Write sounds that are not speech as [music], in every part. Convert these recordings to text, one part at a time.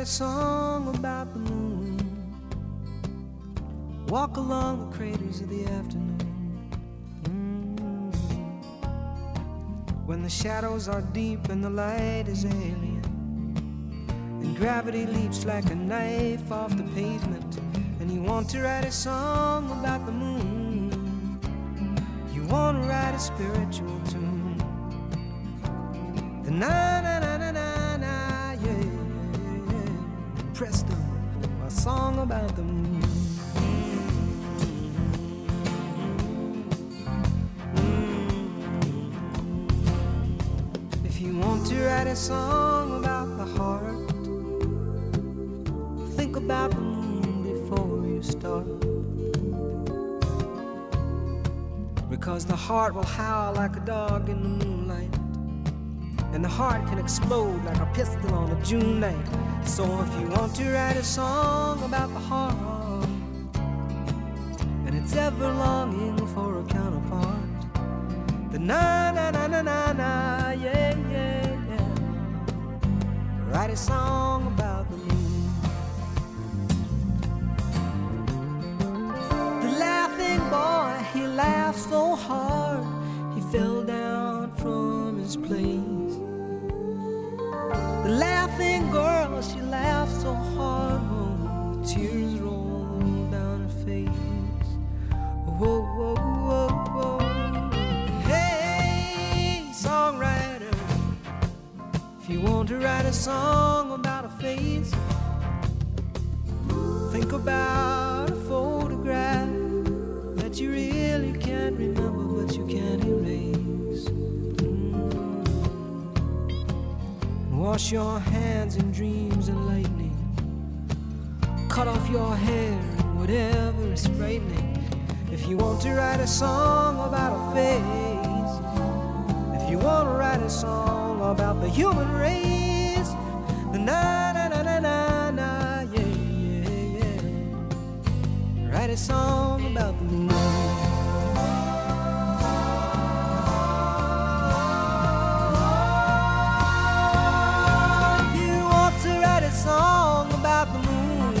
write a song about the moon, walk along the craters of the afternoon. Mm. When the shadows are deep and the light is alien, and gravity leaps like a knife off the pavement, and you want to write a song about the moon, you want to write a spiritual tune. The na the moon. Mm-hmm. If you want to write a song about the heart, think about the moon before you start. Because the heart will howl like a dog in the moonlight. And the heart can explode like a pistol on a June night. So if you want to write a song about the heart, it's ever longing for a counterpart, the na na na na na na, yeah, yeah, yeah. Write a song a song about a face, think about a photograph that you really can't remember, but you can't erase. Mm. Wash your hands in dreams and lightning. Cut off your hair and whatever is frightening. If you want to write a song about a face, if you want to write a song about the human race, na na na na na na, yeah, yeah, yeah. Write a song about the moon. If you want to write a song about the moon,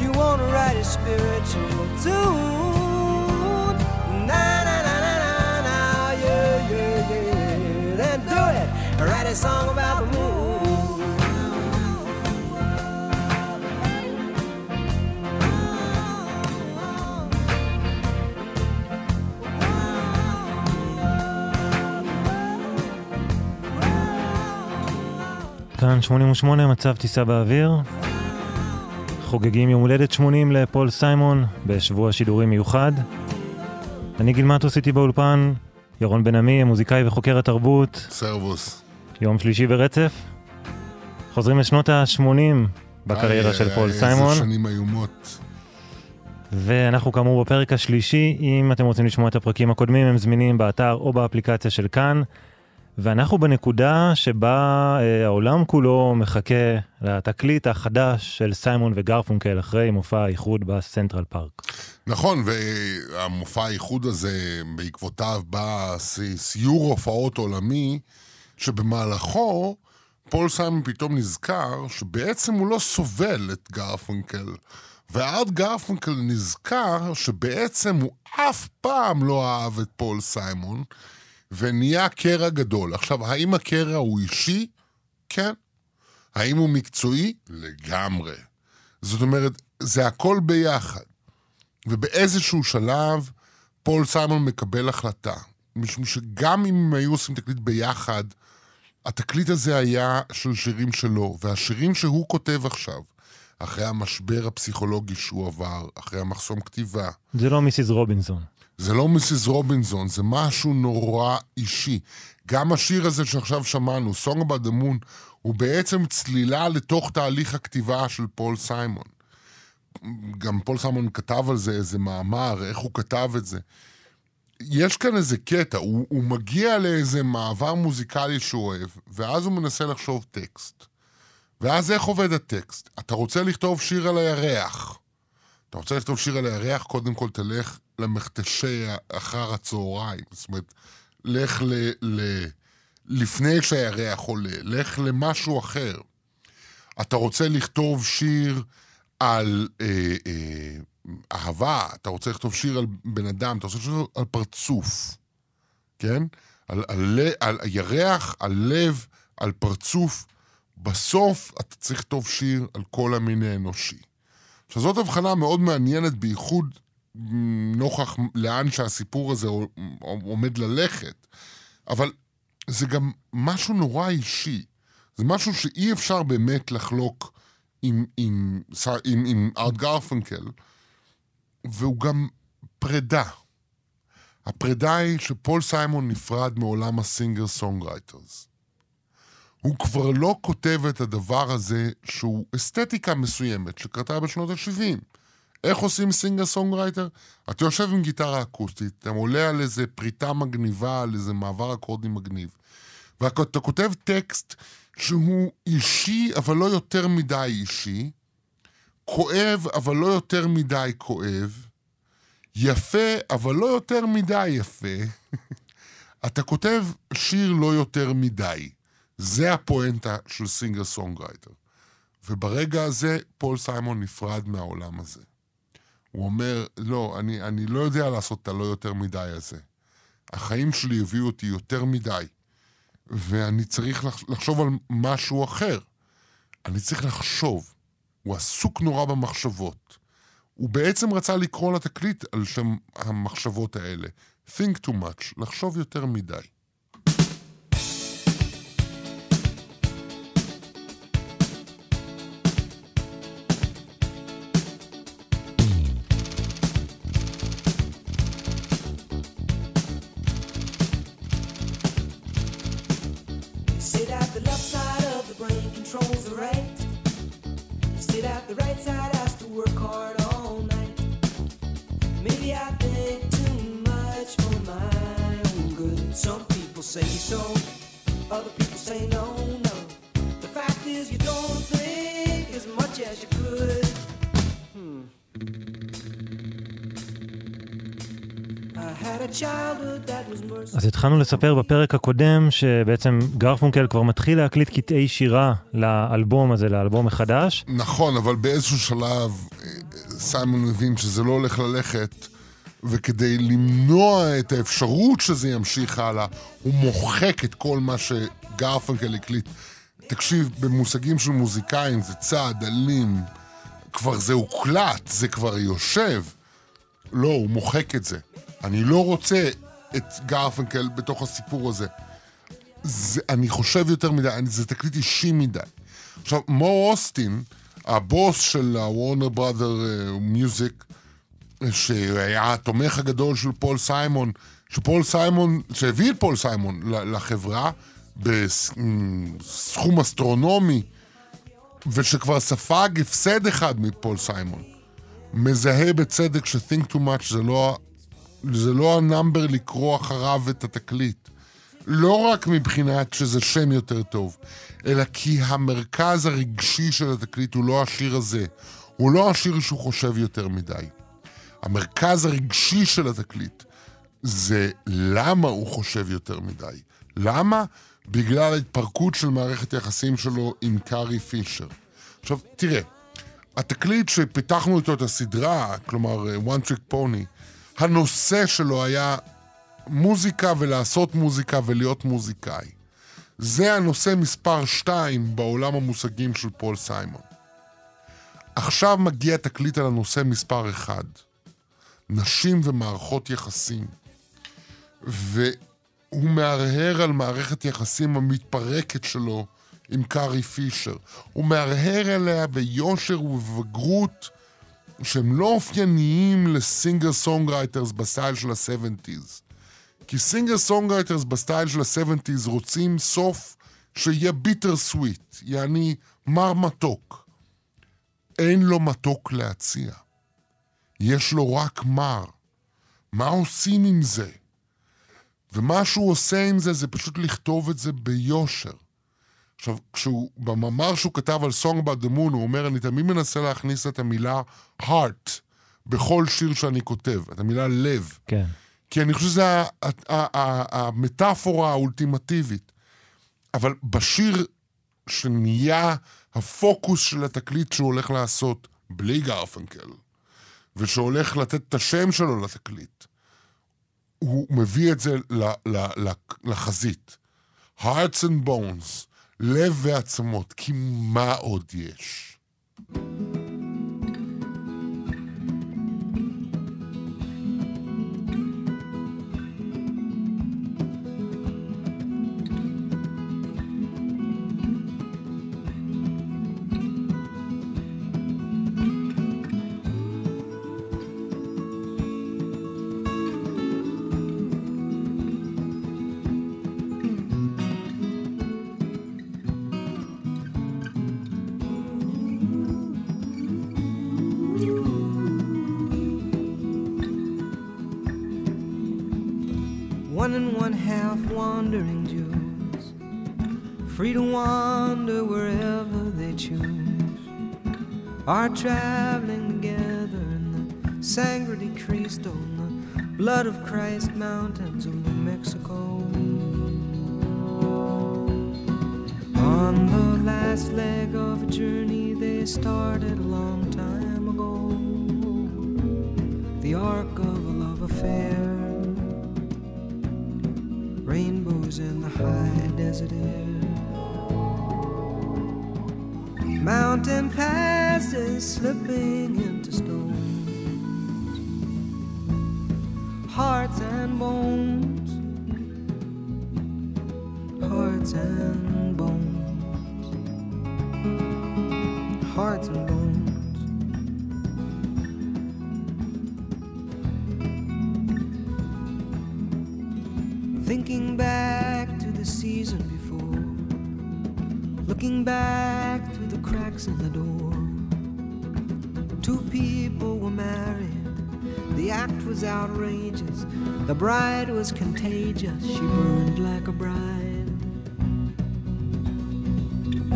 you want to write a spiritual tune. Na na na na na, yeah yeah yeah. Then do it. Write a song about the moon. כאן 88 מצב טיסה באוויר. חוגגים יום הולדת 80 לפול סיימון בשבוע שידורים מיוחד. אני גיל מטוס איתי באולפן, ירון בן עמי, המוזיקאי וחוקר התרבות. סרבוס. יום שלישי ברצף. חוזרים לשנות ה-80 בקריירה איי, של איי, פול איזה סיימון. שנים איומות. ואנחנו כאמור בפרק השלישי, אם אתם רוצים לשמוע את הפרקים הקודמים, הם זמינים באתר או באפליקציה של כאן. ואנחנו בנקודה שבה אה, העולם כולו מחכה לתקליט החדש של סיימון וגרפונקל אחרי מופע האיחוד בסנטרל פארק. נכון, והמופע האיחוד הזה, בעקבותיו בא סי- סיור הופעות עולמי, שבמהלכו פול סיימון פתאום נזכר שבעצם הוא לא סובל את גרפונקל. וארט גרפונקל נזכר שבעצם הוא אף פעם לא אהב את פול סיימון, ונהיה קרע גדול. עכשיו, האם הקרע הוא אישי? כן. האם הוא מקצועי? לגמרי. זאת אומרת, זה הכל ביחד. ובאיזשהו שלב, פול סיימון מקבל החלטה. משום שגם אם הם היו עושים תקליט ביחד, התקליט הזה היה של שירים שלו, והשירים שהוא כותב עכשיו, אחרי המשבר הפסיכולוגי שהוא עבר, אחרי המחסום כתיבה, זה לא מיסיס רובינסון. זה לא מיסיס רובינזון, זה משהו נורא אישי. גם השיר הזה שעכשיו שמענו, Song About the Moon, הוא בעצם צלילה לתוך תהליך הכתיבה של פול סיימון. גם פול סיימון כתב על זה איזה מאמר, איך הוא כתב את זה. יש כאן איזה קטע, הוא, הוא מגיע לאיזה מעבר מוזיקלי שהוא אוהב, ואז הוא מנסה לחשוב טקסט. ואז איך עובד הטקסט? אתה רוצה לכתוב שיר על הירח. אתה רוצה לכתוב שיר על הירח, קודם כל תלך למכתשי אחר הצהריים. זאת אומרת, לך ל, ל, לפני שהירח עולה, לך למשהו אחר. אתה רוצה לכתוב שיר על אה, אה, אהבה, אתה רוצה לכתוב שיר על בן אדם, אתה רוצה לכתוב שיר על פרצוף, כן? על, על, על, על ירח, על לב, על פרצוף. בסוף אתה צריך לכתוב שיר על כל המין האנושי. עכשיו, זאת הבחנה מאוד מעניינת, בייחוד נוכח לאן שהסיפור הזה עומד ללכת, אבל זה גם משהו נורא אישי. זה משהו שאי אפשר באמת לחלוק עם, עם, עם, עם ארט גרפנקל, והוא גם פרידה. הפרידה היא שפול סיימון נפרד מעולם ה singer songwriters. הוא כבר לא כותב את הדבר הזה שהוא אסתטיקה מסוימת שקרתה בשנות ה-70. איך עושים singer songwriter? אתה יושב עם גיטרה אקוסטית, אתה עולה על איזה פריטה מגניבה, על איזה מעבר אקורדים מגניב, ואתה כותב טקסט שהוא אישי, אבל לא יותר מדי אישי, כואב, אבל לא יותר מדי כואב, יפה, אבל לא יותר מדי יפה. [laughs] אתה כותב שיר לא יותר מדי. זה הפואנטה של singer songwriter. וברגע הזה פול סיימון נפרד מהעולם הזה. הוא אומר, לא, אני, אני לא יודע לעשות את הלא יותר מדי הזה. החיים שלי הביאו אותי יותר מדי, ואני צריך לחשוב על משהו אחר. אני צריך לחשוב. הוא עסוק נורא במחשבות. הוא בעצם רצה לקרוא לתקליט על שם המחשבות האלה. think too much, לחשוב יותר מדי. אז התחלנו לספר בפרק הקודם שבעצם גרפונקל כבר מתחיל להקליט קטעי שירה לאלבום הזה, לאלבום החדש. נכון, אבל באיזשהו שלב סיימון מבין שזה לא הולך ללכת, וכדי למנוע את האפשרות שזה ימשיך הלאה, הוא מוחק את כל מה שגרפונקל הקליט. תקשיב, במושגים של מוזיקאים זה צעד אלים, כבר זה הוקלט, זה כבר יושב. לא, הוא מוחק את זה. אני לא רוצה את גרפנקל בתוך הסיפור הזה. זה, אני חושב יותר מדי, זה תקליט אישי מדי. עכשיו, מו אוסטין, הבוס של הוורנר בראדר מיוזיק, שהיה התומך הגדול של פול סיימון, שפול סיימון, שהביא את פול סיימון לחברה בסכום אסטרונומי, ושכבר ספג הפסד אחד מפול סיימון. מזהה בצדק ש-think too much זה לא זה לא ה number לקרוא אחריו את התקליט. לא רק מבחינת שזה שם יותר טוב, אלא כי המרכז הרגשי של התקליט הוא לא השיר הזה. הוא לא השיר שהוא חושב יותר מדי. המרכז הרגשי של התקליט זה למה הוא חושב יותר מדי. למה? בגלל ההתפרקות של מערכת היחסים שלו עם קארי פישר. עכשיו, תראה, התקליט שפיתחנו איתו את הסדרה, כלומר One Trick Pony, הנושא שלו היה מוזיקה ולעשות מוזיקה ולהיות מוזיקאי. זה הנושא מספר שתיים בעולם המושגים של פול סיימון. עכשיו מגיע תקליט על הנושא מספר אחד, נשים ומערכות יחסים. והוא מהרהר על מערכת יחסים המתפרקת שלו עם קארי פישר. הוא מהרהר עליה ביושר ובבגרות שהם לא אופייניים ל singer songwriters בסטייל של ה-70's. כי singer songwriters בסטייל של ה-70's רוצים סוף שיהיה bittersweet, יעני מר מתוק. אין לו מתוק להציע. יש לו רק מר. מה עושים עם זה? ומה שהוא עושה עם זה, זה פשוט לכתוב את זה ביושר. עכשיו, כשהוא, במאמר שהוא כתב על Song About the Moon, הוא אומר, אני תמיד מנסה להכניס את המילה heart בכל שיר שאני כותב, את המילה לב. כן. כי אני חושב שזו המטאפורה האולטימטיבית. אבל בשיר שנהיה הפוקוס של התקליט שהוא הולך לעשות, בלי גרפנקל, ושהולך לתת את השם שלו לתקליט, הוא מביא את זה לחזית. hearts and bones, לב ועצמות, כי מה עוד יש? Are traveling together in the Sangre de Cristo, in the blood of Christ mountains of New Mexico. On the last leg of a journey they started a long time ago, the arc of a love affair, high desert air. Mountain passes slipping into stones, hearts and bones, hearts and in the door. Two people were married. The act was outrageous. The bride was contagious. She burned like a bride.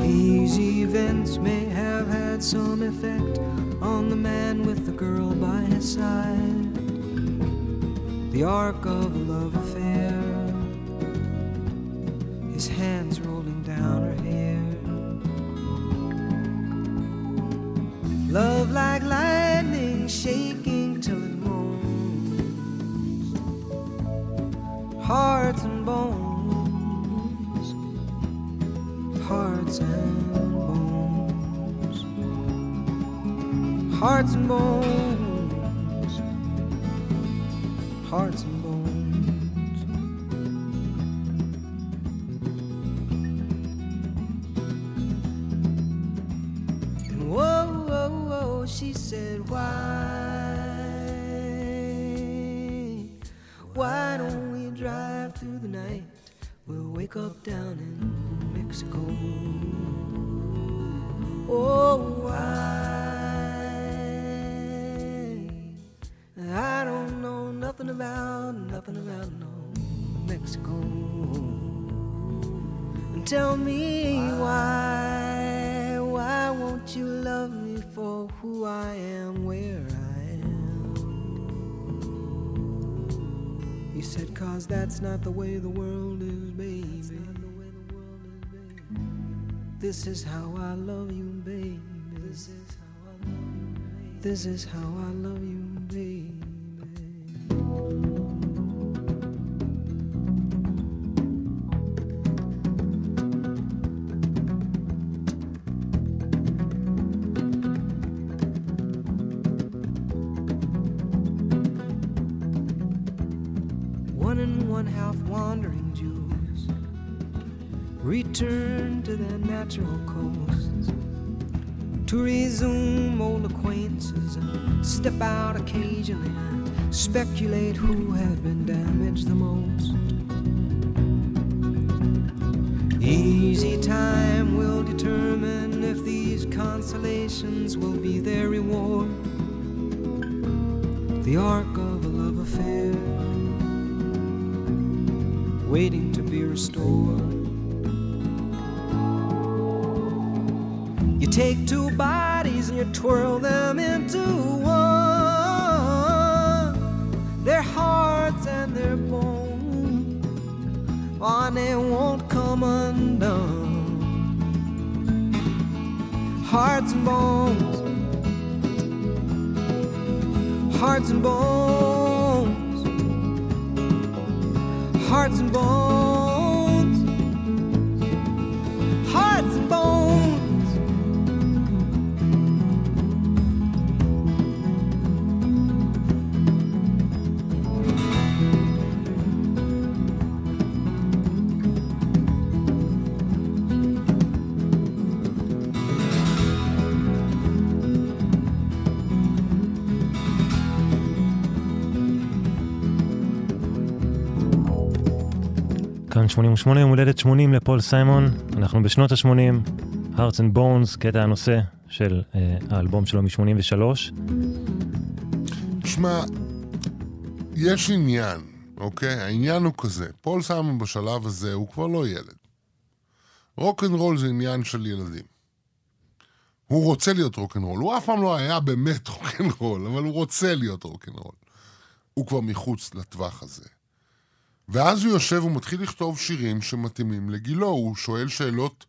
These events may have had some effect on the man with the girl by his side. The arc of a love affair. His hands rolling down her hair. hearts and bones, hearts and bones. And whoa, whoa, whoa, she said, why, why don't we drive through the night? We'll wake up down in Mexico. Oh, why? Nothing about, nothing about no Mexico. And tell me why, why won't you love me for who I am, where I am? He said, cause that's not the way the world is, baby. This is how I love you, baby. This is how I love you, baby. One and one half wandering Jews return to their natural coasts to resume old acquaintances and step out occasionally and speculate who had been damaged the most. Easy time will determine if these consolations will be their reward. The arc of a love affair, waiting to be restored. You take two bodies and you twirl them into one. Their hearts and their bones, oh, they won't come undone. hearts and bones, hearts and bones, hearts and bones, 88 יום הולדת 80 לפול סיימון, אנחנו בשנות ה-80, Hearts and Bones, קטע הנושא של uh, האלבום שלו מ-83. תשמע, יש עניין, אוקיי? העניין הוא כזה, פול סיימון בשלב הזה הוא כבר לא ילד. רוקנרול זה עניין של ילדים. הוא רוצה להיות רוקנרול, הוא אף פעם לא היה באמת רוקנרול, אבל הוא רוצה להיות רוקנרול. הוא כבר מחוץ לטווח הזה. ואז הוא יושב ומתחיל לכתוב שירים שמתאימים לגילו, הוא שואל שאלות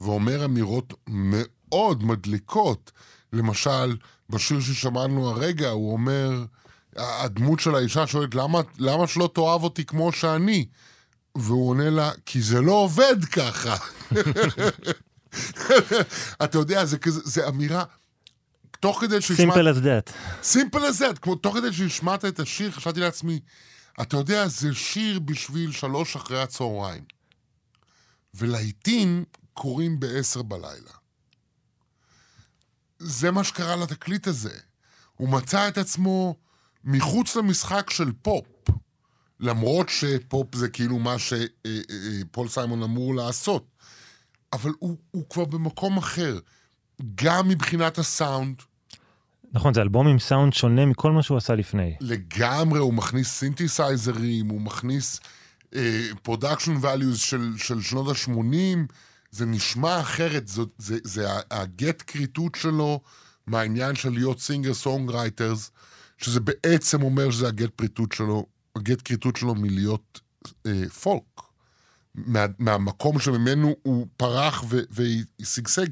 ואומר אמירות מאוד מדליקות. למשל, בשיר ששמענו הרגע, הוא אומר, הדמות של האישה שואלת, למה, למה שלא תאהב אותי כמו שאני? והוא עונה לה, כי זה לא עובד ככה. [laughs] אתה יודע, זה כזה, זה אמירה... תוך כדי שהשמעת... Simple as that. simple as that. כמו תוך כדי שהשמעת את השיר, חשבתי לעצמי, אתה יודע, זה שיר בשביל שלוש אחרי הצהריים. ולעיתים קוראים בעשר בלילה. זה מה שקרה לתקליט הזה. הוא מצא את עצמו מחוץ למשחק של פופ. למרות שפופ זה כאילו מה שפול סיימון אמור לעשות. אבל הוא, הוא כבר במקום אחר. גם מבחינת הסאונד, נכון, זה אלבום עם סאונד שונה מכל מה שהוא עשה לפני. לגמרי, הוא מכניס סינתסייזרים, הוא מכניס production uh, values של, של שנות ה-80, זה נשמע אחרת, זה, זה, זה הגט כריתות שלו מהעניין של להיות singer songwriters, שזה בעצם אומר שזה הגט כריתות שלו, הגט כריתות שלו מלהיות uh, פולק. מה, מהמקום שממנו הוא פרח ושגשג.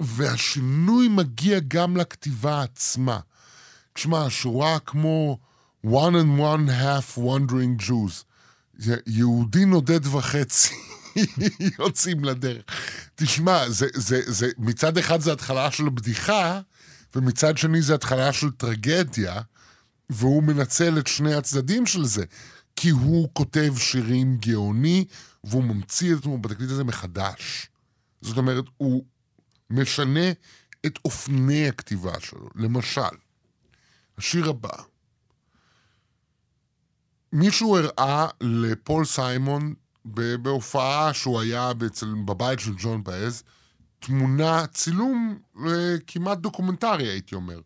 והשינוי מגיע גם לכתיבה עצמה. תשמע, שורה כמו one and one half wandering Jews, יהודי נודד וחצי, [laughs] יוצאים לדרך. תשמע, זה, זה, זה, מצד אחד זה התחלה של בדיחה, ומצד שני זה התחלה של טרגדיה, והוא מנצל את שני הצדדים של זה. כי הוא כותב שירים גאוני, והוא ממציא את עצמו בתקליט הזה מחדש. זאת אומרת, הוא, משנה את אופני הכתיבה שלו. למשל, השיר הבא. מישהו הראה לפול סיימון בהופעה שהוא היה אצל, בבית של ג'ון באז, תמונה, צילום כמעט דוקומנטרי, הייתי אומר,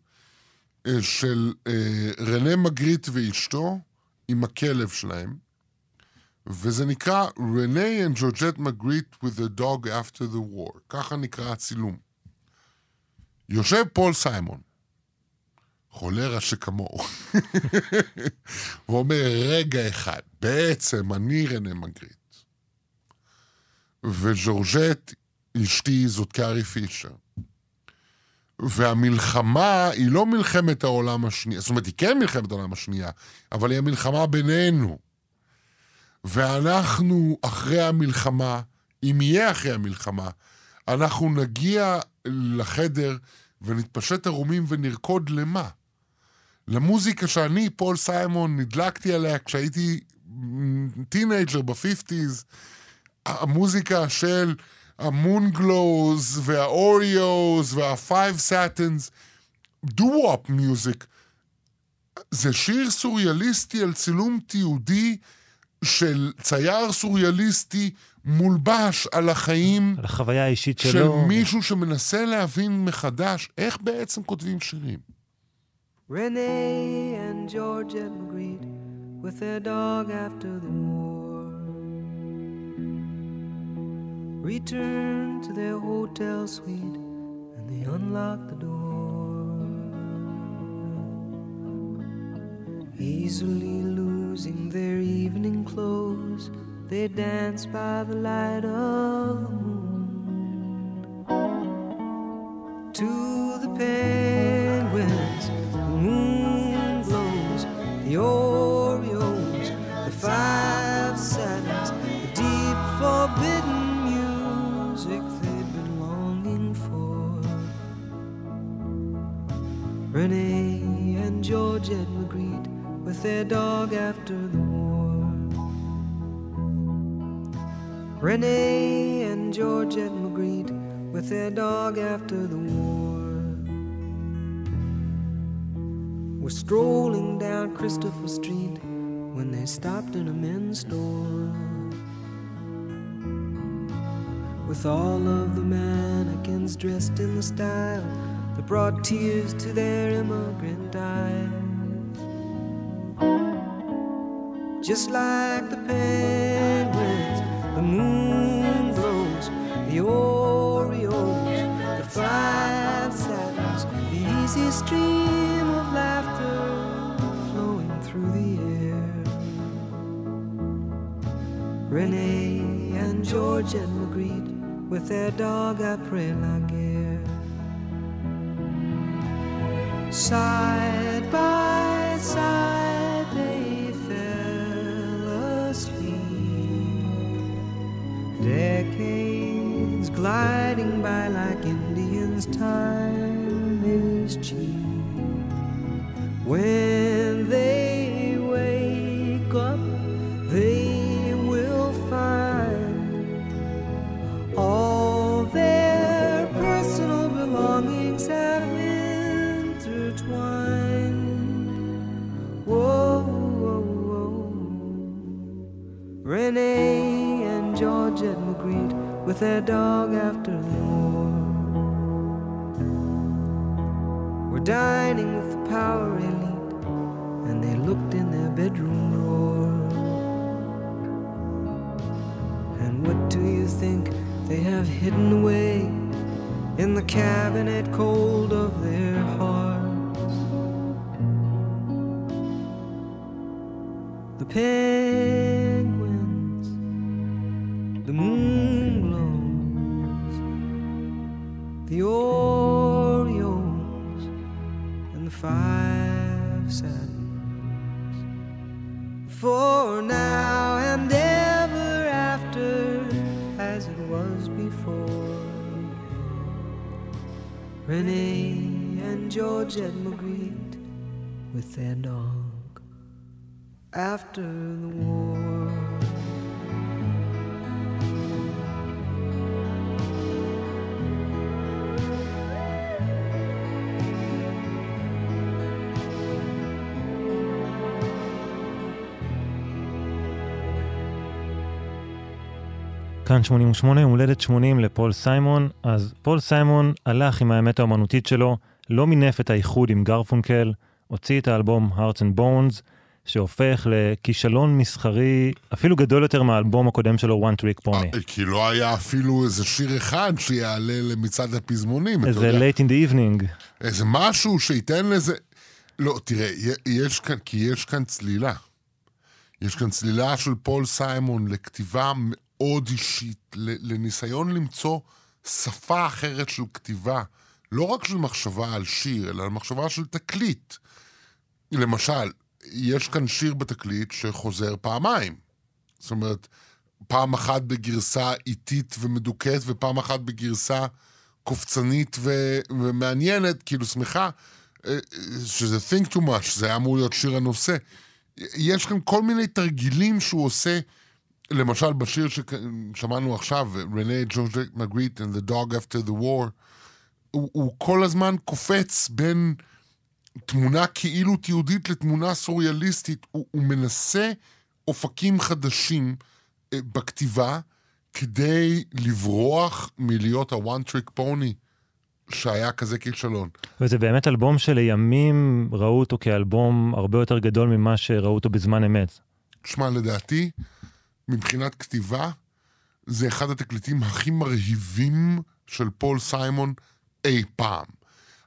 של רנה מגריט ואשתו עם הכלב שלהם, וזה נקרא רנה and ג'ורג'ט מגריט with the dog after the war. ככה נקרא הצילום. יושב פול סיימון, חולרה שכמוהו, [laughs] ואומר, רגע אחד, בעצם אני רנה מגריט. וז'ורג'ט, אשתי, זאת קארי פישר. והמלחמה היא לא מלחמת העולם השנייה, זאת אומרת, היא כן מלחמת העולם השנייה, אבל היא המלחמה בינינו. ואנחנו אחרי המלחמה, אם יהיה אחרי המלחמה, אנחנו נגיע לחדר ונתפשט ערומים ונרקוד למה? למוזיקה שאני, פול סיימון, נדלקתי עליה כשהייתי teenager ב fifties, המוזיקה של המונגלואוז והאוריוז והפייב סאטנס, doo-wop music. זה שיר סוריאליסטי על צילום תיעודי של צייר סוריאליסטי מולבש על החיים... על החוויה האישית של שלו. של מישהו שמנסה להבין מחדש איך בעצם כותבים שירים. Renee and Georgette agreed with their dog after the war. Returned to their hotel suite and they unlocked the door. Easily losing their evening clothes, they dance by the light of the moon. to the penguins. The moon glows, the Orioles, the five Saturns, the deep forbidden music they've been longing for. Renee and Georgette with their dog after the war. Renee and Georgette Magritte with their dog after the war. Were strolling down Christopher Street when they stopped in a men's store. With all of the mannequins dressed in the style that brought tears to their immigrant eyes. Just like the penguins, the moon glows, the Orioles, the five Saturns, the easy stream of laughter flowing through the air. Renee and George and Magritte with their dog après la guerre. Side by Time is cheap. When they wake up, they will find all their personal belongings have intertwined. Whoa, whoa, whoa. Renee and Georgette Magritte with their dog after the dining with the power elite, and they looked in their bedroom drawer. And what do you think they have hidden away in the cabinet cold of their hearts? The penguins, five satins. For now and ever after, as it was before. Renee and George Georgette Magritte with their dog after the war. כאן 88, יום הולדת 80 לפול סיימון. אז פול סיימון הלך עם האמת האומנותית שלו, לא מינף את האיחוד עם גרפונקל, הוציא את האלבום Hearts and Bones, שהופך לכישלון מסחרי אפילו גדול יותר מהאלבום הקודם שלו, One Trick Pony. אה, כי לא היה אפילו איזה שיר אחד שיעלה למצעד הפזמונים. איזה. Late in the Evening. איזה משהו שייתן לזה... לא, תראה, יש כאן, כי יש כאן צלילה. יש כאן צלילה של פול סיימון לכתיבה מאוד אישית, לניסיון למצוא שפה אחרת של כתיבה, לא רק של מחשבה על שיר, אלא מחשבה של תקליט. למשל, יש כאן שיר בתקליט שחוזר פעמיים. זאת אומרת, פעם אחת בגרסה איטית ומדוכאת, ופעם אחת בגרסה קופצנית ו- ומעניינת, כאילו שמחה, אה, שזה think too much, זה היה אמור להיות שיר הנושא. יש כאן כל מיני תרגילים שהוא עושה, למשל בשיר ששמענו עכשיו, רנה ג'ורג'ט מגריט and the dog after the war, הוא, הוא כל הזמן קופץ בין תמונה כאילו תיעודית לתמונה סוריאליסטית. הוא, הוא מנסה אופקים חדשים אה, בכתיבה כדי לברוח מלהיות ה-one trick pony שהיה כזה כישלון. וזה באמת אלבום שלימים ראו אותו כאלבום הרבה יותר גדול ממה שראו אותו בזמן אמת. תשמע, לדעתי, מבחינת כתיבה, זה אחד התקליטים הכי מרהיבים של פול סיימון אי פעם.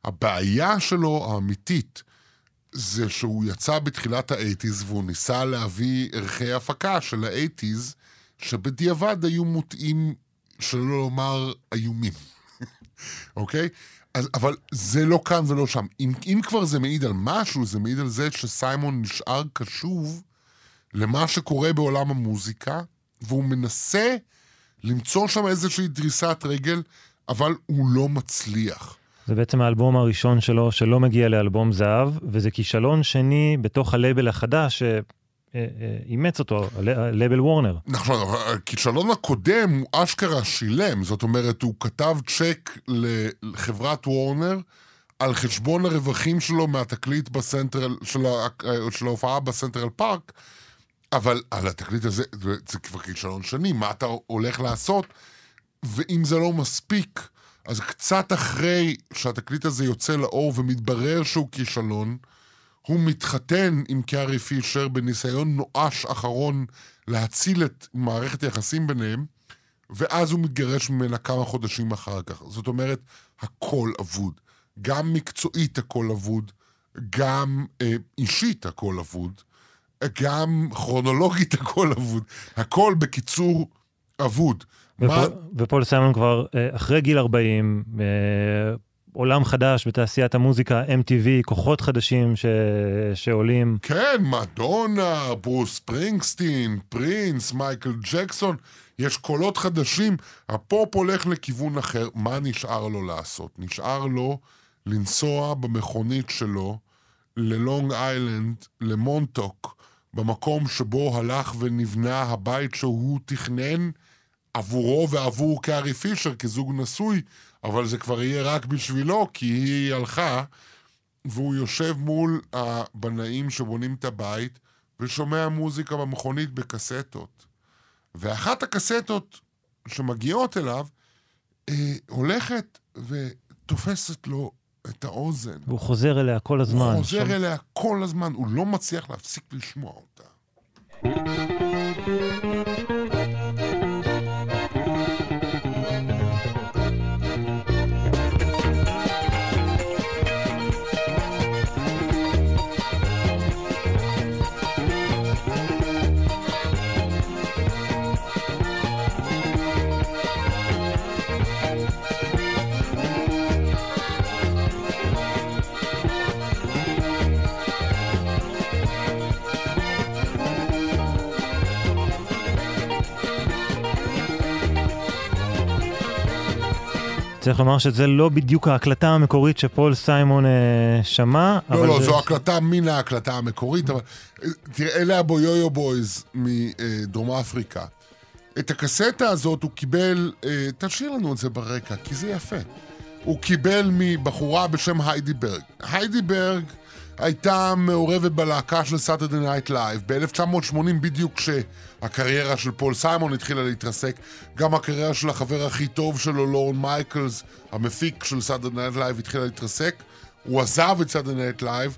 הבעיה שלו, האמיתית, זה שהוא יצא בתחילת ה eighties והוא ניסה להביא ערכי הפקה של ה eighties, שבדיעבד היו מוטעים, שלא לומר איומים. [laughs] אוקיי? אז, אבל זה לא כאן ולא שם. אם, אם כבר זה מעיד על משהו, זה מעיד על זה שסיימון נשאר קשוב למה שקורה בעולם המוזיקה, והוא מנסה למצוא שם איזושהי דריסת רגל, אבל הוא לא מצליח. זה בעצם האלבום הראשון שלו שלא מגיע לאלבום זהב, וזה כישלון שני בתוך הלייבל החדש שאימץ אותו, הלייבל וורנר. נכון, הכישלון הקודם הוא אשכרה שילם, זאת אומרת, הוא כתב צ'ק לחברת וורנר על חשבון הרווחים שלו מהתקליט בסנטרל, של ההופעה בסנטרל פארק, אבל על התקליט הזה, זה כבר כישלון שני, מה אתה הולך לעשות? ואם זה לא מספיק, אז קצת אחרי שהתקליט הזה יוצא לאור ומתברר שהוא כישלון, הוא מתחתן עם קארי פישר בניסיון נואש אחרון להציל את מערכת היחסים ביניהם, ואז הוא מתגרש ממנה כמה חודשים אחר כך. זאת אומרת, הכל אבוד. גם מקצועית הכל אבוד, גם אה, אישית הכל אבוד, גם כרונולוגית הכל אבוד. הכל בקיצור אבוד. ופול סיימון כבר אה, אחרי גיל 40, אה, עולם חדש בתעשיית המוזיקה, MTV, כוחות חדשים ש... שעולים. כן, מדונה, ברוס פרינגסטין, פרינס, מייקל ג'קסון, יש קולות חדשים. הפופ הולך לכיוון אחר, מה נשאר לו לעשות? נשאר לו לנסוע במכונית שלו ללונג איילנד, למונטוק, במקום שבו הלך ונבנה הבית שהוא תכנן עבורו ועבור קארי פישר כזוג נשוי, אבל זה כבר יהיה רק בשבילו, כי היא הלכה, והוא יושב מול הבנאים שבונים את הבית, ושומע מוזיקה במכונית בקסטות. ואחת הקסטות שמגיעות אליו, אה, הולכת ותופסת לו את האוזן. והוא חוזר אליה כל הזמן. הוא חוזר שם... אליה כל הזמן, הוא לא מצליח להפסיק לשמוע אותה. צריך לומר שזה לא בדיוק ההקלטה המקורית שפול סיימון אה, שמע. לא, לא, זה... זו הקלטה מן ההקלטה המקורית, אבל אה, תראה, אלה הבויויו בויז מדרום אפריקה. את הקסטה הזאת הוא קיבל, אה, תשאיר לנו את זה ברקע, כי זה יפה. הוא קיבל מבחורה בשם היידי ברג. היידי ברג הייתה מעורבת בלהקה של סאטרדי נייט לייב. ב-1980 בדיוק כשהקריירה של פול סיימון התחילה להתרסק, גם הקריירה של החבר הכי טוב שלו, לורן מייקלס, המפיק של סאטרדי נייט לייב, התחילה להתרסק. הוא עזב את סאטרדי נייט לייב,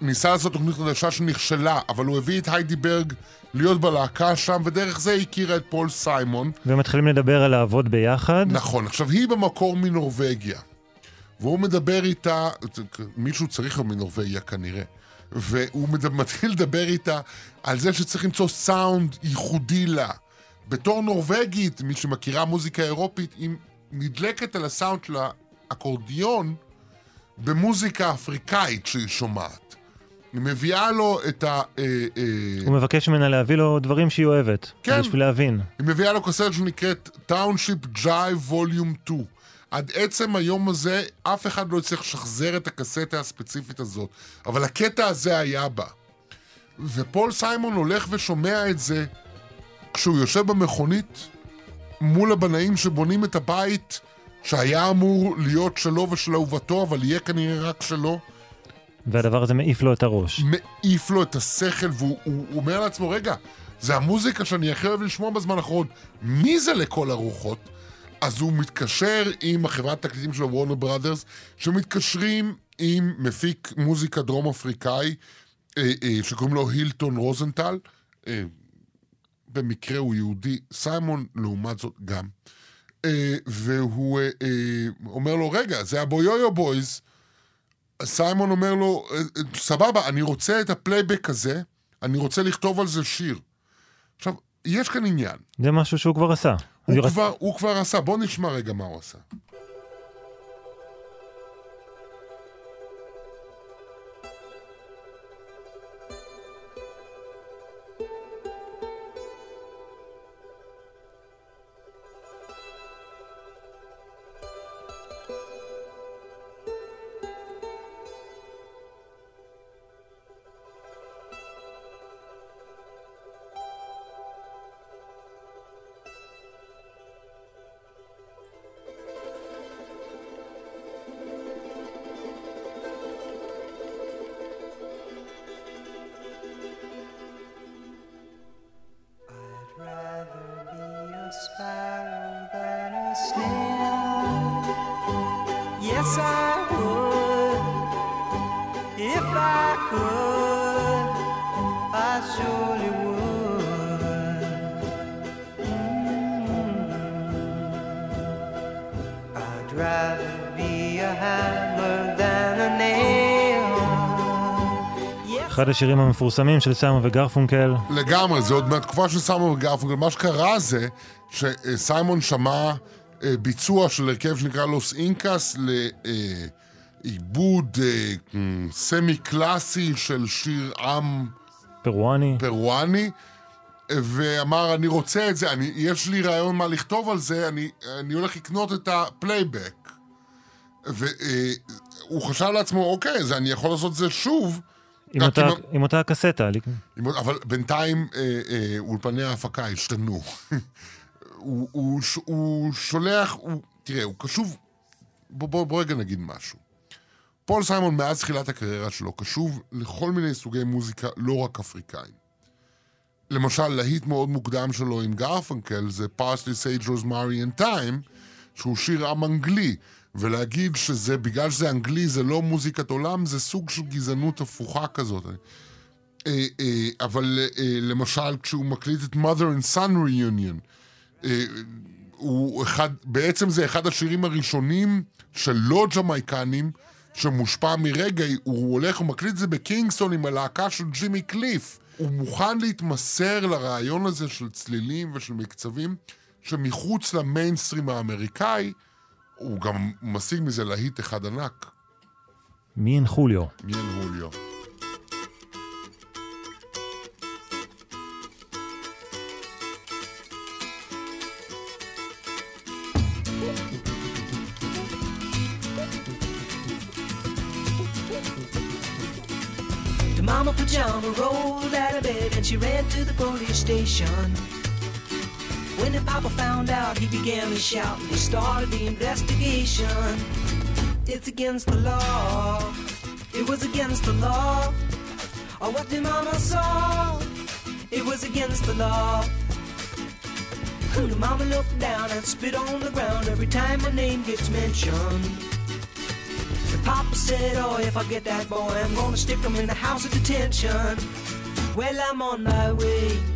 ניסה לעשות תוכנית חדשה שנכשלה, אבל הוא הביא את היידי ברג להיות בלהקה שם, ודרך זה הכירה את פול סיימון. ומתחילים לדבר על לעבוד ביחד. נכון. עכשיו, היא במקור מנורבגיה. והוא מדבר איתה, מישהו צריך מנורבגיה כנראה, והוא מתחיל לדבר איתה על זה שצריך למצוא סאונד ייחודי לה. בתור נורבגית, מי שמכירה מוזיקה אירופית, היא נדלקת על הסאונד של האקורדיון במוזיקה אפריקאית שהיא שומעת. היא מביאה לו את ה... אה, אה, הוא מבקש ממנה להביא לו דברים שהיא אוהבת. כן. בשביל להבין. היא מביאה לו כסרת שנקראת Township Drive Volume 2. עד עצם היום הזה, אף אחד לא הצליח לשחזר את הקסטה הספציפית הזאת, אבל הקטע הזה היה בה. ופול סיימון הולך ושומע את זה כשהוא יושב במכונית מול הבנאים שבונים את הבית שהיה אמור להיות שלו ושל אהובתו, אבל יהיה כנראה רק שלו. והדבר הזה מעיף לו את הראש. מעיף לו את השכל, והוא הוא, הוא אומר לעצמו, רגע, זה המוזיקה שאני הכי אוהב לשמוע בזמן האחרון. מי זה לכל הרוחות? אז הוא מתקשר עם החברת תקליטים של וורנר בראדרס, שמתקשרים עם מפיק מוזיקה דרום אפריקאי, אה, אה, שקוראים לו הילטון רוזנטל. אה, במקרה הוא יהודי, סיימון לעומת זאת גם. אה, והוא אה, אה, אומר לו, רגע, זה הבויויו בויז. סיימון אומר לו, אה, אה, סבבה, אני רוצה את הפלייבק הזה, אני רוצה לכתוב על זה שיר. עכשיו, יש כאן עניין. זה משהו שהוא כבר עשה. הוא, כבר, הוא כבר עשה, בוא נשמע רגע מה הוא עשה. אחד השירים המפורסמים של סיימון וגרפונקל, לגמרי, זה עוד מהתקופה של סיימון וגרפונקל. מה שקרה זה שסיימון שמע אה, ביצוע של הרכב שנקרא לוס אינקס לעיבוד אה, סמי קלאסי של שיר עם פרואני. פרואני, ואמר, אני רוצה את זה, אני, יש לי רעיון מה לכתוב על זה, אני, אני הולך לקנות את הפלייבק. והוא חשב לעצמו, אוקיי, אז אני יכול לעשות את זה שוב. עם אותה- עם עם אותה קסטה. עם- אבל בינתיים אה, אה, אולפני ההפקה השתנו. [laughs] הוא, הוא, הוא שולח, הוא, תראה, הוא קשוב, בוא, בוא, בוא רגע נגיד משהו. פול סיימון מאז תחילת הקריירה שלו קשוב לכל מיני סוגי מוזיקה, לא רק אפריקאים. למשל, להיט מאוד מוקדם שלו עם גרפנקל זה Parsley Sage Rosemary and Thyme, שהוא שיר עם אנגלי, ולהגיד שזה, בגלל שזה אנגלי זה לא מוזיקת עולם, זה סוג של גזענות הפוכה כזאת. אה, אה, אבל אה, למשל, כשהוא מקליט את mother and son reunion, הוא אחד, בעצם זה אחד השירים הראשונים של לא ג'מייקנים שמושפע מרגעי, הוא הולך ומקליט את זה בקינגסטון עם הלהקה של ג'ימי קליף. הוא מוכן להתמסר לרעיון הזה של צלילים ושל מקצבים שמחוץ למיינסטרים האמריקאי, הוא גם משיג מזה להיט אחד ענק, מי אין חוליו? מיין הוליו. The mama pajama rolled out of bed and she ran to the police station. When the papa found out, he began to shout and he started the investigation. It's against the law. It was against the law. Or what the mama saw. It was against the law. The mama looked down and spit on the ground every time my name gets mentioned. The papa said, Oh, if I get that boy, I'm gonna stick him in the house of detention. Well, I'm on my way.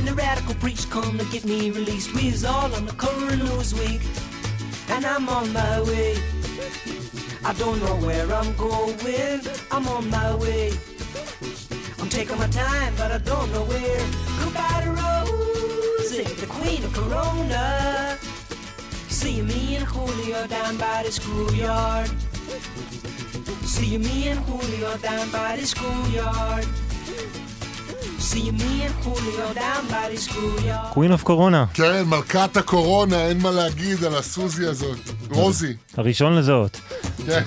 When the radical preach come to get me released, we all on the news week, and I'm on my way. I don't know where I'm going, I'm on my way. I'm taking my time, but I don't know where. Goodbye to Rosie, the queen of Corona. See me and Julio down by the schoolyard. See me and Julio down by the schoolyard. Queen of Corona, כן, מלכת הקורונה, אין מה להגיד על הסוזי הזאת. רוזי. הראשון לזהות. כן.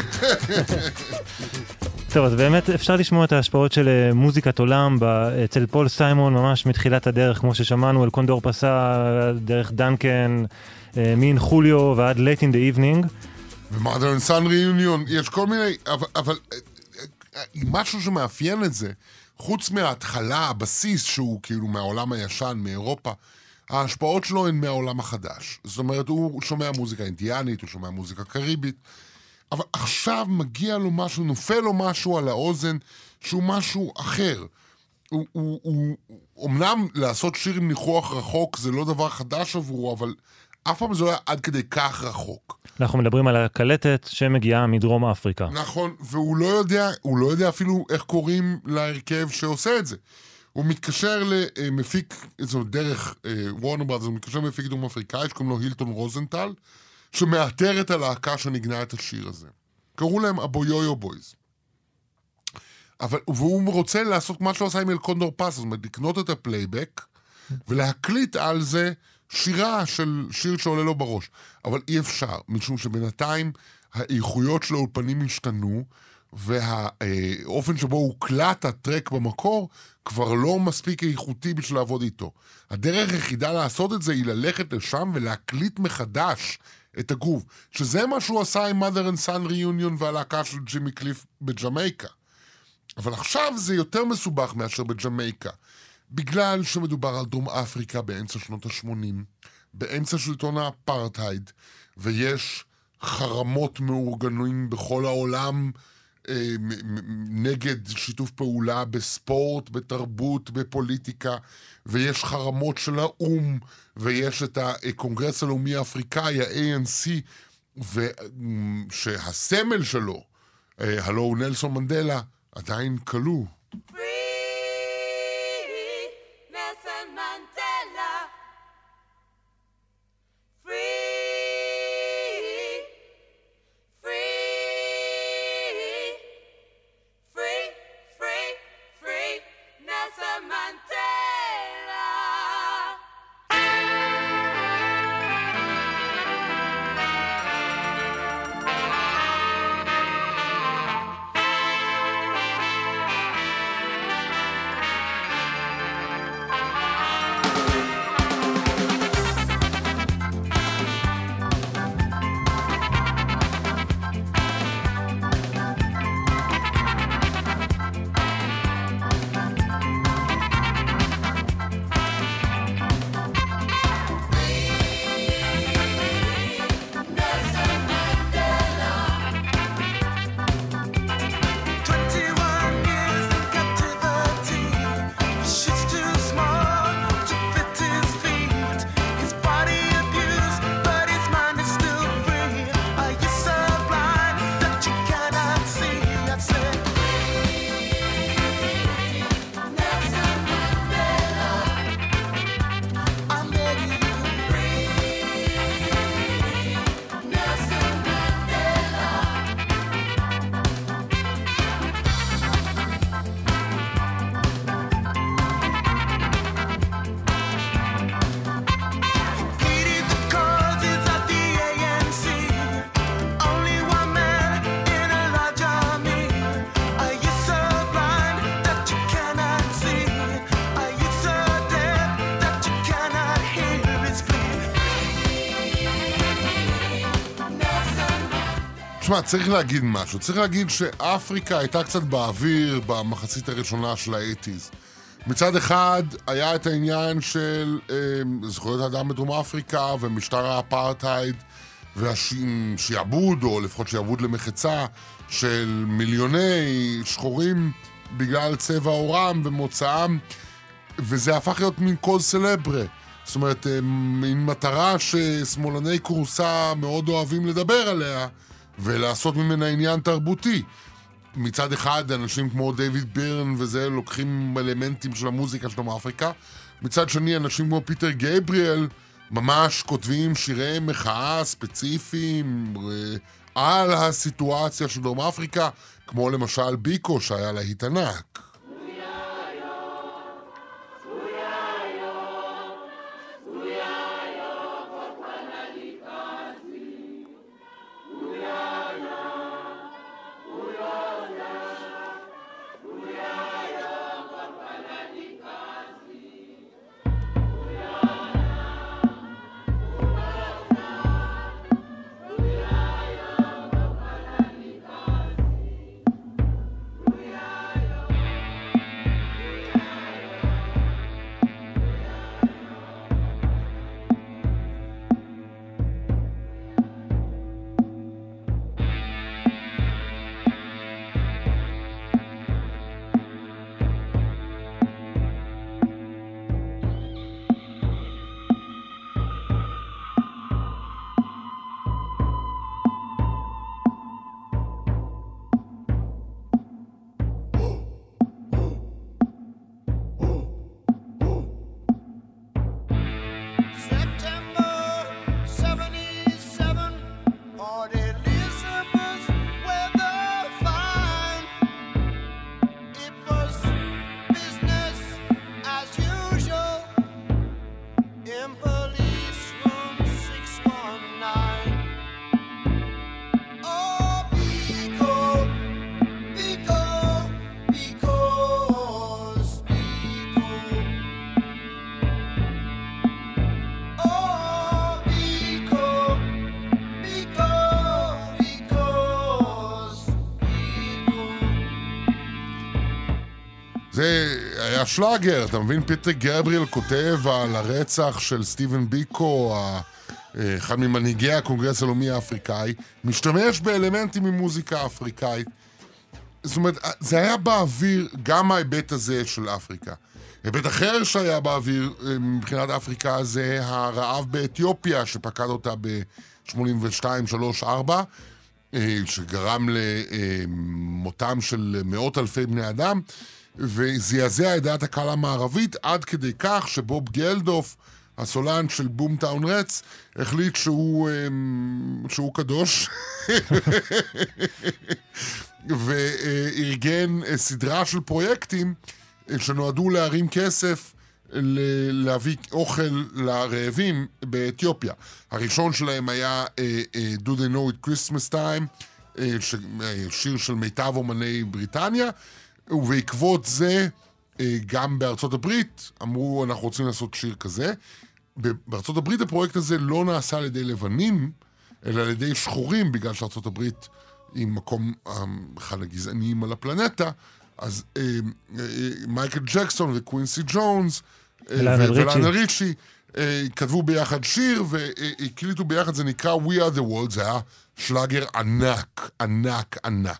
טוב, אז באמת אפשר לשמוע את ההשפעות של אה, מוזיקת עולם אצל פול סיימון ממש מתחילת הדרך, כמו ששמענו, אל קונדור פסה, דרך דנקן, אה, מין חוליו ועד late in the evening. ו-mother and son reunion, יש כל מיני, אבל, אבל אה, אה, אה, משהו שמאפיין את זה, חוץ מההתחלה, הבסיס שהוא כאילו מהעולם הישן, מאירופה, ההשפעות שלו הן מהעולם החדש. זאת אומרת, הוא שומע מוזיקה אינדיאנית, הוא שומע מוזיקה קריבית, אבל עכשיו מגיע לו משהו, נופל לו משהו על האוזן שהוא משהו אחר. הוא, הוא, הוא, אמנם לעשות שיר עם ניחוח רחוק זה לא דבר חדש עבורו, אבל אף פעם זה לא היה עד כדי כך רחוק. אנחנו מדברים על הקלטת שמגיעה מדרום אפריקה. נכון, והוא לא יודע, הוא לא יודע אפילו איך קוראים להרכב שעושה את זה. הוא מתקשר למפיק, זאת אומרת, דרך Warner Bros, הוא מתקשר למפיק דרום אפריקאי שקוראים לו הילטון רוזנטל, שמאתר את הלהקה שנגנה את השיר הזה. קראו להם ה Boyoyo Boys. אבל, והוא רוצה לעשות מה שהוא עשה עם El Condor Pasa, זאת אומרת, לקנות את הפלייבק ולהקליט על זה שירה של שיר שעולה לו בראש. אבל אי אפשר, משום שבינתיים האיכויות של האולפנים השתנו, והאופן שבו הוקלט הטרק במקור כבר לא מספיק איכותי בשביל לעבוד איתו. הדרך היחידה לעשות את זה היא ללכת לשם ולהקליט מחדש את הגרוב, שזה מה שהוא עשה עם mother and son reunion והלהקה של ג'ימי קליף בג'מייקה. אבל עכשיו זה יותר מסובך מאשר בג'מייקה, בגלל שמדובר על דרום אפריקה באמצע שנות ה-80, באמצע שלטון האפרטהייד, ויש חרמות מאורגנים בכל העולם אה, נגד שיתוף פעולה בספורט, בתרבות, בפוליטיקה, ויש חרמות של האו"ם, ויש את הקונגרס הלאומי האפריקאי, ה-ANC, שהסמל שלו, אה, הלו הוא נלסון מנדלה, עדיין כלוא. תשמע, צריך להגיד משהו. צריך להגיד שאפריקה הייתה קצת באוויר במחצית הראשונה של האייטיז. מצד אחד, היה את העניין של אה, זכויות האדם בדרום אפריקה ומשטר האפרטהייד והשעבוד, או לפחות שעבוד למחצה, של מיליוני שחורים בגלל צבע עורם ומוצאם, וזה הפך להיות מין cause célèbre. זאת אומרת, אה, מין מטרה ששמאלני כורסה מאוד אוהבים לדבר עליה, ולעשות ממנה עניין תרבותי. מצד אחד, אנשים כמו דיוויד בירן וזה לוקחים אלמנטים של המוזיקה של דרום אפריקה. מצד שני, אנשים כמו פיטר גבריאל ממש כותבים שירי מחאה ספציפיים אה, על הסיטואציה של דרום אפריקה, כמו למשל ביקו שהיה להיט ענק. זה היה שלאגר, אתה מבין? פיטר גבריאל כותב על הרצח של סטיבן ביקו, אחד ממנהיגי הקונגרס הלאומי האפריקאי, משתמש באלמנטים ממוזיקה אפריקאית. זאת אומרת, זה היה באוויר גם ההיבט הזה של אפריקה. היבט אחר שהיה באוויר אה, מבחינת אפריקה זה הרעב באתיופיה, שפקד אותה ב-82, 3, 4, שגרם למותם של מאות אלפי בני אדם, וזעזע את דעת הקהל המערבית עד כדי כך שבוב גלדוף, הסולן של בומטאון רץ, החליט שהוא, אה, שהוא קדוש. [laughs] וארגן אה, סדרה של פרויקטים שנועדו להרים כסף להביא אוכל לרעבים באתיופיה. הראשון שלהם היה uh, Do They Know It Christmas Time, שיר של מיטב אומני בריטניה, ובעקבות זה uh, גם בארצות הברית אמרו אנחנו רוצים לעשות שיר כזה. בארצות הברית הפרויקט הזה לא נעשה על ידי לבנים, אלא על ידי שחורים, בגלל שארצות הברית היא מקום אחד הגזעניים על הפלנטה, אז אה, אה, מייקל ג'קסון וקווינסי ג'ונס אה, ולאנה ריצ'י אה, כתבו ביחד שיר והקליטו ביחד, זה נקרא We are the world, זה היה שלאגר ענק, ענק, ענק.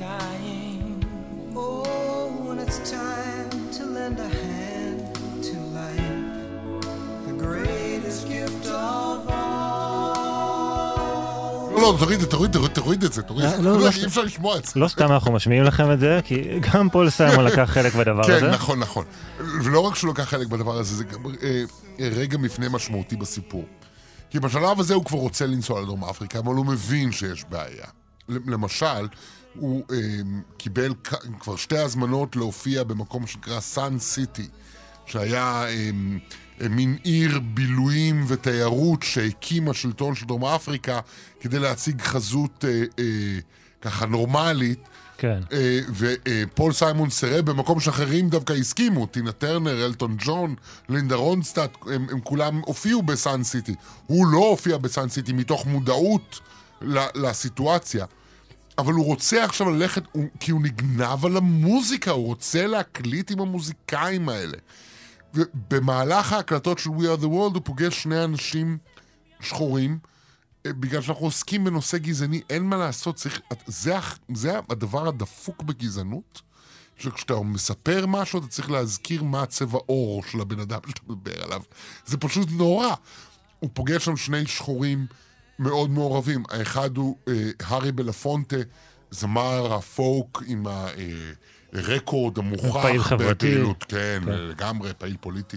היה שלאגר ענק. תוריד את זה, תוריד את זה. לא, לא, אי אפשר לשמוע את זה. לא סתם אנחנו משמיעים לכם את זה, כי גם פול סיימון לקח חלק בדבר כן, הזה. כן, נכון, נכון. ולא רק שהוא לקח חלק בדבר הזה, זה גם אה, רגע מפנה משמעותי בסיפור. כי בשלב הזה הוא כבר רוצה לנסוע לדרום אפריקה, אבל הוא מבין שיש בעיה. למשל, הוא אה, קיבל כבר שתי הזמנות להופיע במקום שנקרא סאן סיטי, שהיה אה, מין עיר בילויים ותיירות שהקים השלטון של דרום אפריקה כדי להציג חזות אה, אה, ככה נורמלית. כן. אה, ופול סיימון סירב במקום שאחרים דווקא הסכימו, טינה טרנר, אלטון ג'ון, לינדה רונסטאט, הם, הם כולם הופיעו בסאן סיטי. הוא לא הופיע בסאן סיטי מתוך מודעות לסיטואציה. אבל הוא רוצה עכשיו ללכת, הוא, כי הוא נגנב על המוזיקה, הוא רוצה להקליט עם המוזיקאים האלה. ובמהלך ההקלטות של We are the world הוא פוגש שני אנשים שחורים, אה, בגלל שאנחנו עוסקים בנושא גזעני, אין מה לעשות, צריך, זה, זה הדבר הדפוק בגזענות, שכשאתה מספר משהו אתה צריך להזכיר מה הצבע עור של הבן אדם שאתה מדבר עליו. זה פשוט נורא. הוא פוגש שם שני שחורים מאוד מעורבים. האחד הוא אה, הארי בלפונטה, זמר הפולק עם ה... אה, המוכח פעיל חברתי. בפעילות, כן, כן, לגמרי, פעיל פוליטי.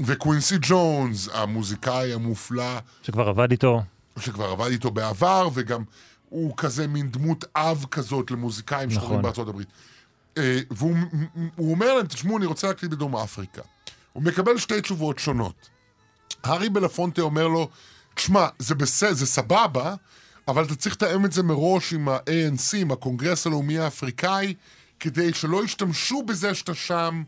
וקווינסי ג'ונס, המוזיקאי המופלא. שכבר עבד איתו. שכבר עבד איתו בעבר, וגם הוא כזה מין דמות אב כזאת למוזיקאים נכון. שחורים בארצות הברית. אה, והוא אומר להם, תשמעו, אני רוצה להקליט בדרום אפריקה. הוא מקבל שתי תשובות שונות. הארי בלפונטה אומר לו, תשמע, זה בסדר, זה סבבה, אבל אתה צריך לתאם את זה מראש עם ה-ANC, עם הקונגרס הלאומי האפריקאי, כדי שלא ישתמשו בזה שאתה שם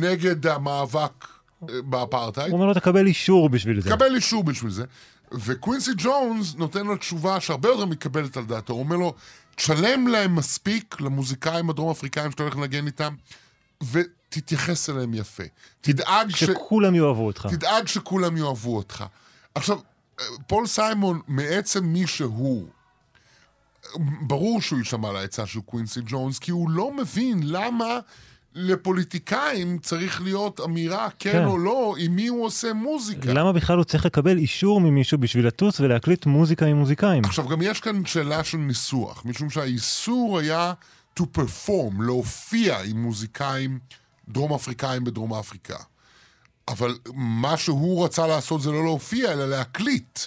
נגד המאבק אה, באפרטהייד. הוא אומר לו, תקבל אישור בשביל זה. תקבל אישור בשביל זה. וקווינסי ג'ונס נותן לו תשובה שהרבה יותר מתקבלת על דעתו. הוא אומר לו, תשלם להם מספיק, למוזיקאים הדרום אפריקאים שאתה הולך לנגן איתם, ותתייחס אליהם יפה. תדאג ש... שכולם יאהבו אותך. תדאג שכולם יאהבו אותך. עכשיו, פול סיימון, מעצם מי שהוא, ברור שהוא יישמע לעצה של קווינסי ג'ונס, כי הוא לא מבין למה לפוליטיקאים צריך להיות אמירה כן, כן או לא, עם מי הוא עושה מוזיקה. למה בכלל הוא צריך לקבל אישור ממישהו בשביל לטוס ולהקליט מוזיקה עם מוזיקאים? עכשיו, גם יש כאן שאלה של ניסוח, משום שהאיסור היה to perform, להופיע עם מוזיקאים דרום אפריקאים בדרום אפריקה. אבל מה שהוא רצה לעשות זה לא להופיע, אלא להקליט.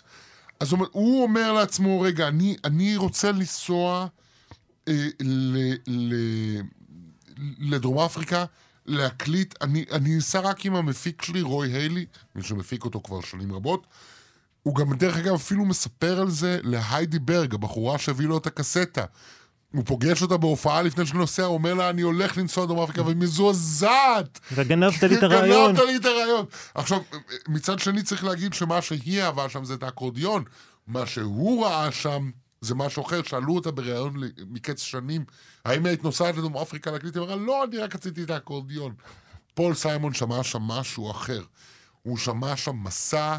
אז הוא, הוא אומר לעצמו, רגע, אני, אני רוצה לנסוע אה, ל, ל, לדרום אפריקה, להקליט, אני, אני אסע רק עם המפיק שלי, רוי היילי, מי שמפיק אותו כבר שנים רבות. הוא גם, דרך אגב, אפילו מספר על זה להיידי ברג, הבחורה שהביא לו את הקסטה. הוא פוגש אותה בהופעה לפני שהוא נוסע, הוא אומר לה, אני הולך לנסוע לדרום אפריקה, והיא מזועזעת. וגנבת לי את [laughs] הרעיון. גנבת לי את הרעיון. עכשיו, מצד שני צריך להגיד שמה שהיא אהבה שם זה את האקורדיון. מה שהוא ראה שם זה משהו אחר. שאלו אותה בריאיון מקץ שנים, האם היית נוסעת לדרום אפריקה להקליט? היא אמרה, לא, אני רק רציתי את האקורדיון. פול סיימון שמע שם משהו אחר. הוא שמע שם מסע,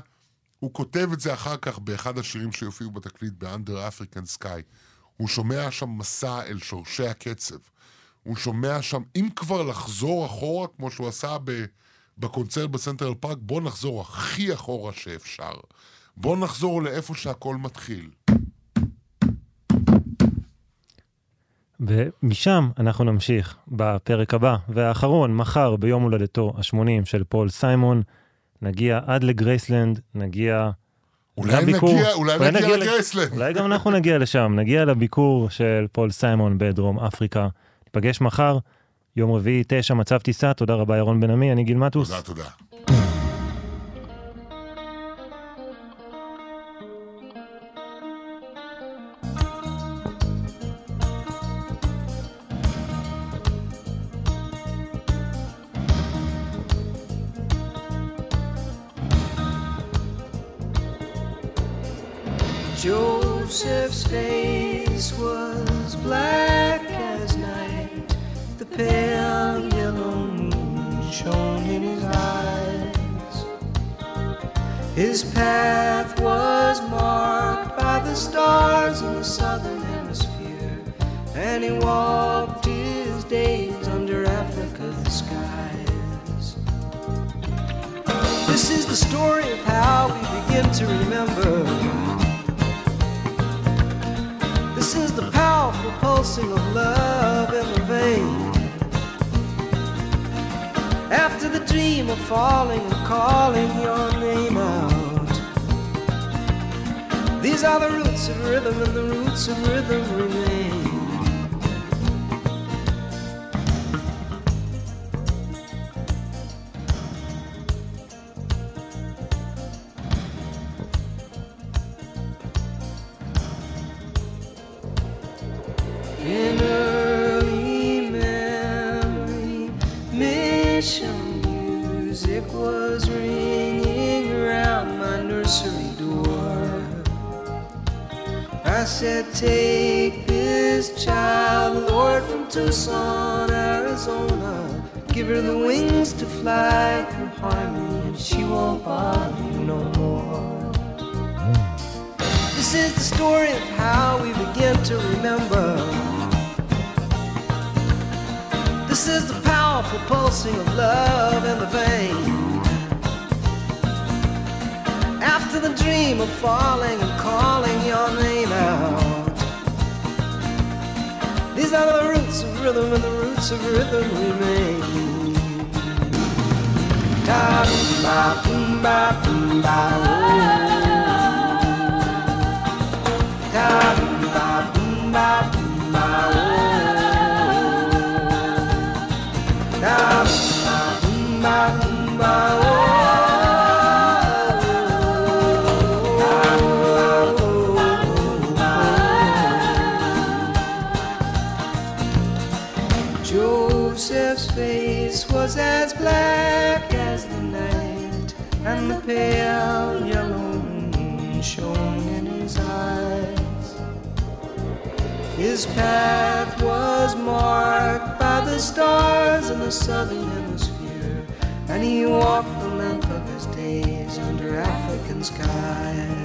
הוא כותב את זה אחר כך באחד השירים שיופיעו בתקליט, ב-Under African Sky. הוא שומע שם מסע אל שורשי הקצב. הוא שומע שם, אם כבר לחזור אחורה, כמו שהוא עשה בקונצרט בסנטרל פארק, בוא נחזור הכי אחורה שאפשר. בוא נחזור לאיפה שהכל מתחיל. ומשם אנחנו נמשיך בפרק הבא והאחרון, מחר, ביום הולדתו ה-80 של פול סיימון. נגיע עד לגרייסלנד, נגיע אולי לביקור, נגיע, אולי אולי נגיע נגיע לגרייסלנד. אולי גם אנחנו נגיע לשם, נגיע לביקור של פול סיימון בדרום אפריקה. ניפגש מחר, יום רביעי, תשע, מצב טיסה. תודה רבה, ירון בן עמי, אני גיל מטוס. תודה, תודה. Joseph's face was black as night. The pale yellow moon shone in his eyes. His path was marked by the stars in the southern hemisphere, and he walked his days under Africa's skies. This is the story of how we begin to remember. Is the powerful pulsing of love in the vein. After the dream of falling and calling your name out. These are the roots of rhythm, and the roots of rhythm remain. The vein. After the dream of falling and calling your name out. These are the roots of rhythm, and the roots of rhythm remain. Ta ba boom ba boom ba oh. Boom ba boom ba Joseph's face was as black as the night, and the pale yellow moon shone in his eyes. His path was marked by the stars in the southern hemisphere, and he walked the length of his days under African skies.